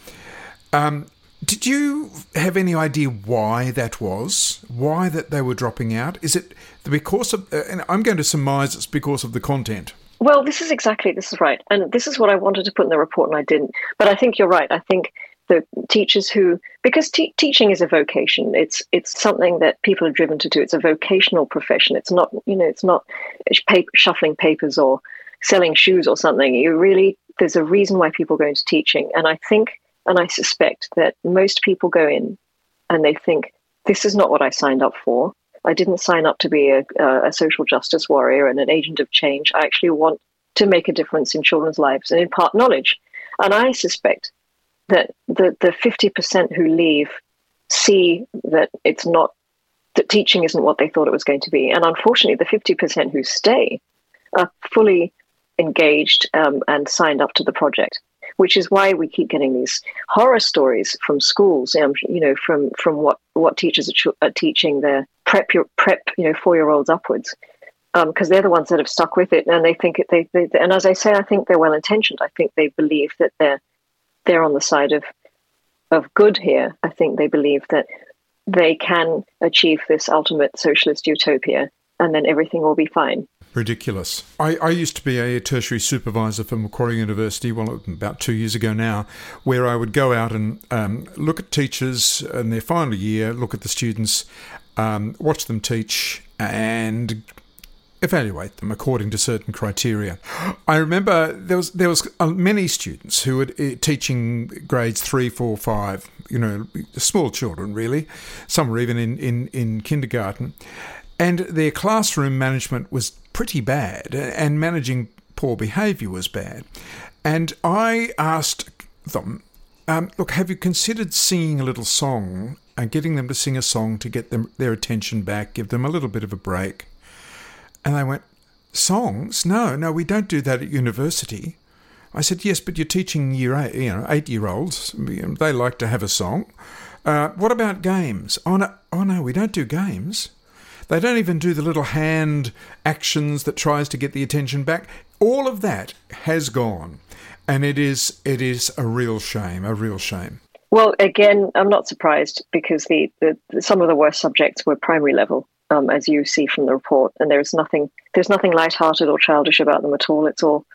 Speaker 1: Um, did you have any idea why that was? Why that they were dropping out? Is it because of? Uh, and I'm going to surmise it's because of the content.
Speaker 5: Well, this is exactly this is right, and this is what I wanted to put in the report, and I didn't. But I think you're right. I think the teachers who because te- teaching is a vocation. It's it's something that people are driven to do. It's a vocational profession. It's not you know it's not paper, shuffling papers or selling shoes or something. You really there's a reason why people go into teaching. And i think and i suspect that most people go in and they think this is not what i signed up for I didn't sign up to be a, a social justice warrior and an agent of change. I actually want to make a difference in children's lives and impart knowledge. And I suspect that the, the 50% who leave see that it's not, that teaching isn't what they thought it was going to be. And unfortunately, the 50% who stay are fully engaged um, and signed up to the project. Which is why we keep getting these horror stories from schools, um, you know, from from what what teachers are, ch- are teaching their prep your prep, you know, four year olds upwards, because um, they're the ones that have stuck with it, and they think it. They, they and as I say, I think they're well intentioned. I think they believe that they're they're on the side of of good here. I think they believe that they can achieve this ultimate socialist utopia, and then everything will be fine
Speaker 1: ridiculous. I, I, used to be a tertiary supervisor for Macquarie University, well, about two years ago now, where I would go out and um, look at teachers in their final year, look at the students, um, watch them teach, and evaluate them according to certain criteria. I remember there was there was uh, many students who were uh, teaching grades three, four, five. You know, small children really. Some were even in in, in kindergarten, and their classroom management was pretty bad, and managing poor behaviour was bad. And I asked them, um, look, have you considered singing a little song and getting them to sing a song to get them their attention back, give them a little bit of a break? And they went, songs? No, no, we don't do that at university. I said, yes, but you're teaching year eight, you know, eight year olds. They like to have a song. Uh, what about games? Oh no, oh no, we don't do games. They don't even do the little hand actions that tries to get the attention back. All of that has gone, and it is it is a real shame, a real shame.
Speaker 5: Well, again, I'm not surprised because the, the, some of the worst subjects were primary level, um, as you see from the report, and there's nothing there's nothing light-hearted or childish about them at all. It's all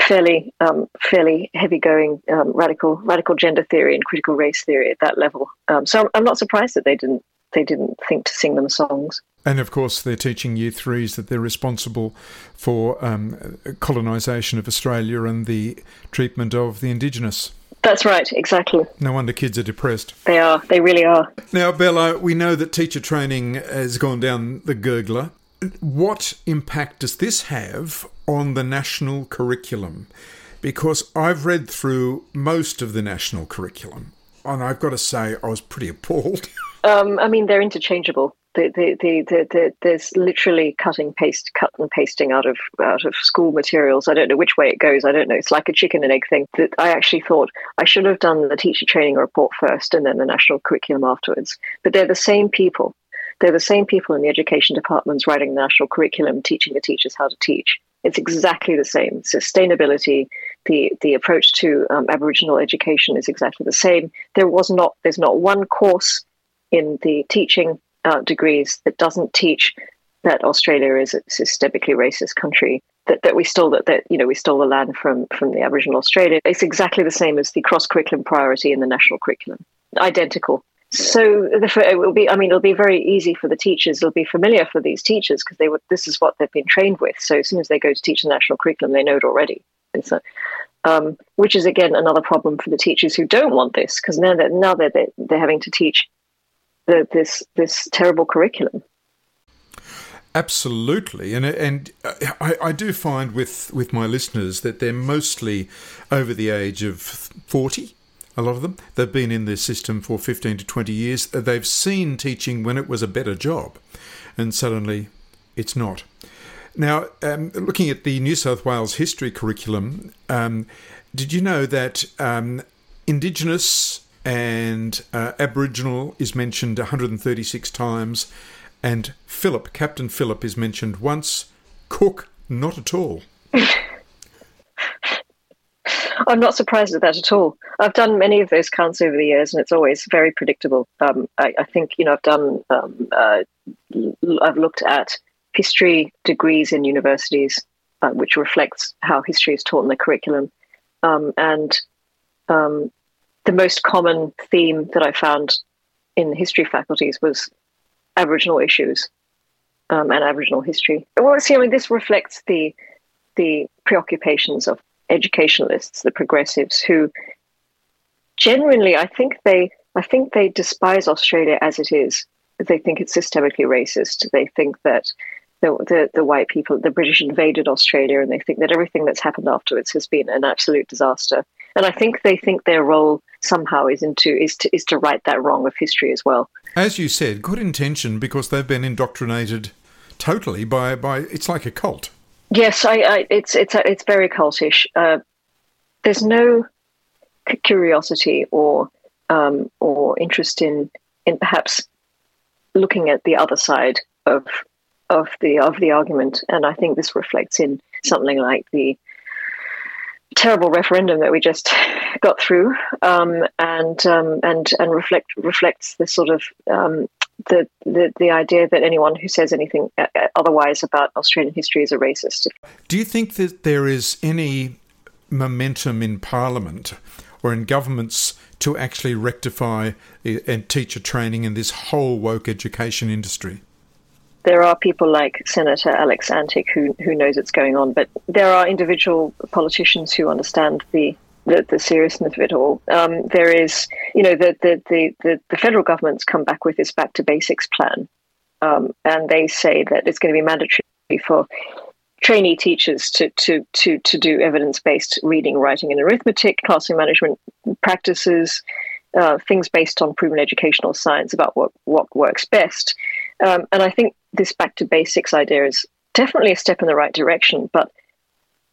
Speaker 5: fairly um, fairly heavy going um, radical radical gender theory and critical race theory at that level. Um, so I'm not surprised that they didn't they didn't think to sing them songs.
Speaker 1: And of course, they're teaching year threes that they're responsible for um, colonisation of Australia and the treatment of the Indigenous.
Speaker 5: That's right, exactly.
Speaker 1: No wonder kids are depressed.
Speaker 5: They are, they really are.
Speaker 1: Now, Bella, we know that teacher training has gone down the gurgler. What impact does this have on the national curriculum? Because I've read through most of the national curriculum, and I've got to say, I was pretty appalled.
Speaker 5: Um, I mean, they're interchangeable. The, the, the, the, there's literally cutting paste, cut and pasting out of out of school materials. I don't know which way it goes. I don't know. It's like a chicken and egg thing. That I actually thought I should have done the teacher training report first and then the national curriculum afterwards. But they're the same people. They're the same people in the education departments writing the national curriculum, teaching the teachers how to teach. It's exactly the same. Sustainability, the the approach to um, Aboriginal education is exactly the same. There was not there's not one course in the teaching uh, degrees that doesn't teach that Australia is a systemically racist country. That, that we stole that, that you know we stole the land from from the Aboriginal Australia. It's exactly the same as the cross curriculum priority in the national curriculum. Identical. So it will be. I mean, it'll be very easy for the teachers. It'll be familiar for these teachers because they would. This is what they've been trained with. So as soon as they go to teach the national curriculum, they know it already. And So, um, which is again another problem for the teachers who don't want this because now that now they're, they're they're having to teach the, this this terrible curriculum.
Speaker 1: Absolutely, and and I, I do find with with my listeners that they're mostly over the age of forty. A lot of them they've been in this system for fifteen to twenty years. They've seen teaching when it was a better job, and suddenly it's not. Now, um, looking at the New South Wales history curriculum, um, did you know that um, Indigenous and uh, Aboriginal is mentioned 136 times, and Phillip, Captain Phillip, is mentioned once. Cook, not at all.
Speaker 5: I'm not surprised at that at all. I've done many of those counts over the years, and it's always very predictable. Um, I, I, think you know I've done. Um, uh, I've looked at history degrees in universities, uh, which reflects how history is taught in the curriculum, um, and um, the most common theme that I found in history faculties was Aboriginal issues um, and Aboriginal history. Well, see, I mean, this reflects the the preoccupations of educationalists, the progressives, who genuinely, I think they, I think they despise Australia as it is. They think it's systemically racist. They think that the, the, the white people, the British invaded Australia, and they think that everything that's happened afterwards has been an absolute disaster. And I think they think their role somehow is into is to is to right that wrong of history as well.
Speaker 1: As you said, good intention because they've been indoctrinated totally by by it's like a cult.
Speaker 5: Yes, I, I, it's it's it's very cultish. Uh, there's no curiosity or um, or interest in in perhaps looking at the other side of of the of the argument, and I think this reflects in something like the terrible referendum that we just got through, um, and um, and and reflect reflects the sort of um, the, the the idea that anyone who says anything uh, uh, otherwise about Australian history is a racist.
Speaker 1: Do you think that there is any momentum in Parliament or in governments to actually rectify uh, and teacher training in this whole woke education industry?
Speaker 5: There are people like Senator Alex Antic who who knows what's going on, but there are individual politicians who understand the the, the seriousness of it all. Um, there is, you know, the, the, the, the, federal government's come back with this back to basics plan, um, and they say that it's going to be mandatory for trainee teachers to to to to do evidence based reading, writing, and arithmetic, classroom management practices, uh, things based on proven educational science about what what works best. Um, and I think this back to basics idea is definitely a step in the right direction, but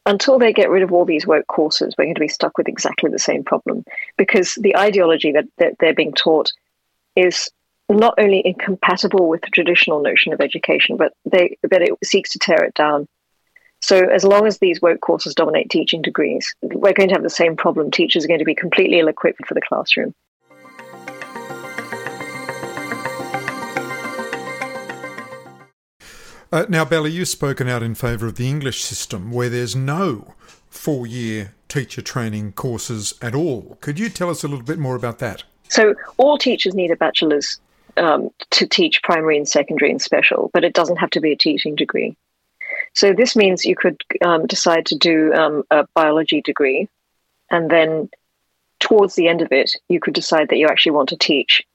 Speaker 5: until they get rid of all these work courses, we're going to be stuck with exactly the same problem because the ideology that, that they're being taught is not only incompatible with the traditional notion of education, but they but it seeks to tear it down. So as long as these work courses dominate teaching degrees, we're going to have the same problem. Teachers are going to be completely ill-equipped for the classroom.
Speaker 1: Uh, now, Bella, you've spoken out in favour of the English system where there's no four year teacher training courses at all. Could you tell us a little bit more about that?
Speaker 5: So, all teachers need a bachelor's um, to teach primary and secondary and special, but it doesn't have to be a teaching degree. So, this means you could um, decide to do um, a biology degree, and then towards the end of it, you could decide that you actually want to teach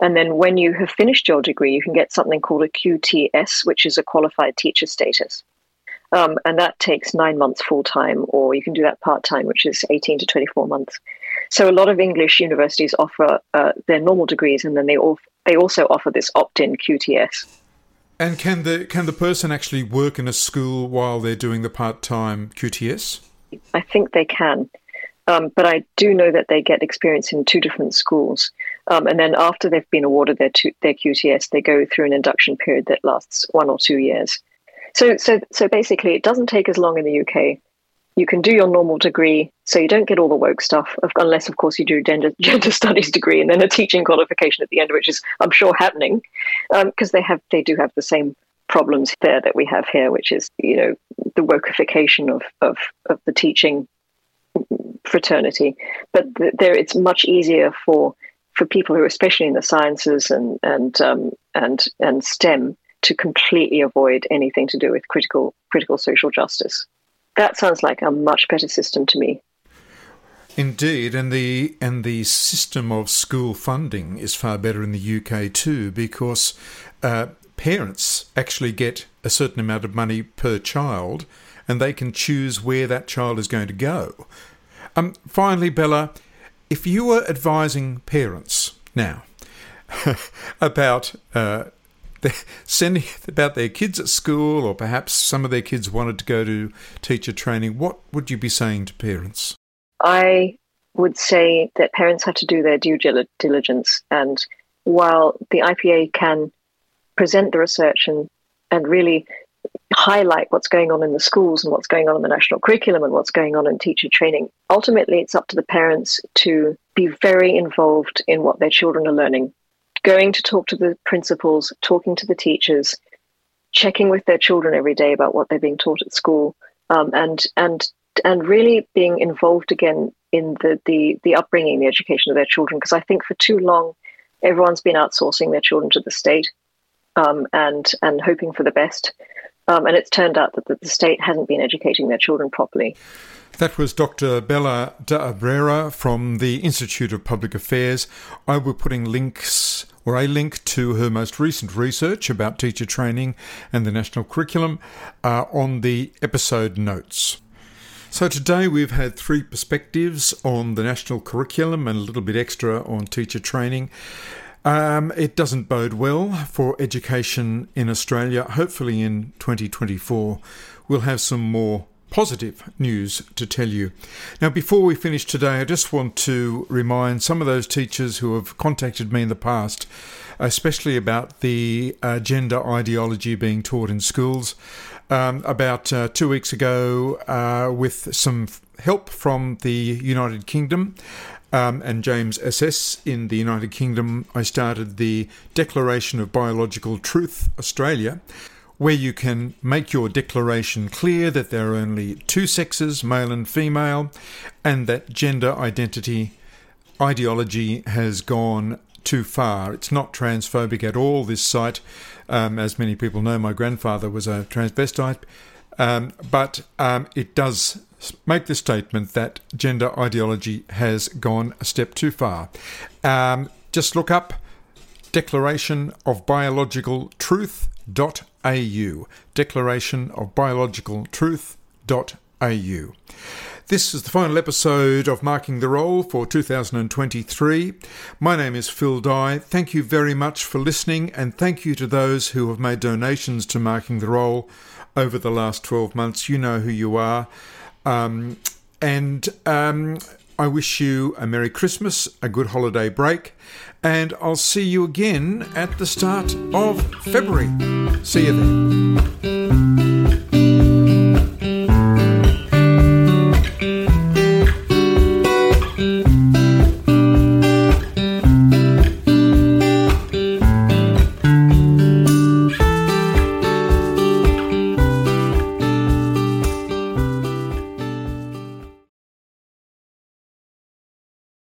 Speaker 5: and then when you have finished your degree, you can get something called a QTS, which is a qualified teacher status. Um, and that takes nine months full time, or you can do that part time, which is 18 to 24 months. So a lot of English universities offer uh, their normal degrees, and then they, all, they also offer this opt in QTS.
Speaker 1: And can the can the person actually work in a school while they're doing the part time QTS?
Speaker 5: I think they can. Um, but I do know that they get experience in two different schools. Um, and then after they've been awarded their, their QTS, they go through an induction period that lasts one or two years. So, so, so basically, it doesn't take as long in the UK. You can do your normal degree, so you don't get all the woke stuff, unless, of course, you do gender, gender studies degree and then a teaching qualification at the end, which is, I'm sure, happening, because um, they have they do have the same problems there that we have here, which is, you know, the wokeification of of, of the teaching fraternity. But there, it's much easier for for people who especially in the sciences and and um, and and STEM to completely avoid anything to do with critical critical social justice. That sounds like a much better system to me.
Speaker 1: Indeed, and the and the system of school funding is far better in the UK too, because uh, parents actually get a certain amount of money per child, and they can choose where that child is going to go. Um, finally, Bella, if you were advising parents now about uh, sending about their kids at school, or perhaps some of their kids wanted to go to teacher training, what would you be saying to parents?
Speaker 5: I would say that parents have to do their due diligence, and while the IPA can present the research and and really highlight what's going on in the schools and what's going on in the national curriculum and what's going on in teacher training. Ultimately, it's up to the parents to be very involved in what their children are learning, going to talk to the principals, talking to the teachers, checking with their children every day about what they're being taught at school, um, and and and really being involved again in the the the upbringing, the education of their children. Because I think for too long, everyone's been outsourcing their children to the state um, and and hoping for the best. Um, and it's turned out that the state hasn't been educating their children properly.
Speaker 1: That was Dr. Bella d'Abrera from the Institute of Public Affairs. I will be putting links or a link to her most recent research about teacher training and the national curriculum uh, on the episode notes. So today we've had three perspectives on the national curriculum and a little bit extra on teacher training. Um, it doesn't bode well for education in Australia. Hopefully, in 2024, we'll have some more positive news to tell you. Now, before we finish today, I just want to remind some of those teachers who have contacted me in the past, especially about the uh, gender ideology being taught in schools. Um, about uh, two weeks ago, uh, with some help from the United Kingdom, um, and James Esses in the United Kingdom, I started the Declaration of Biological Truth Australia, where you can make your declaration clear that there are only two sexes, male and female, and that gender identity ideology has gone too far. It's not transphobic at all, this site. Um, as many people know, my grandfather was a transvestite. Um, but um, it does make the statement that gender ideology has gone a step too far. Um, just look up Declaration of Biological Truth.au. Declaration of Biological Truth.au. This is the final episode of Marking the Role for 2023. My name is Phil Dye. Thank you very much for listening, and thank you to those who have made donations to Marking the Role over the last 12 months. You know who you are. Um, and um, I wish you a Merry Christmas, a good holiday break, and I'll see you again at the start of February. See you then.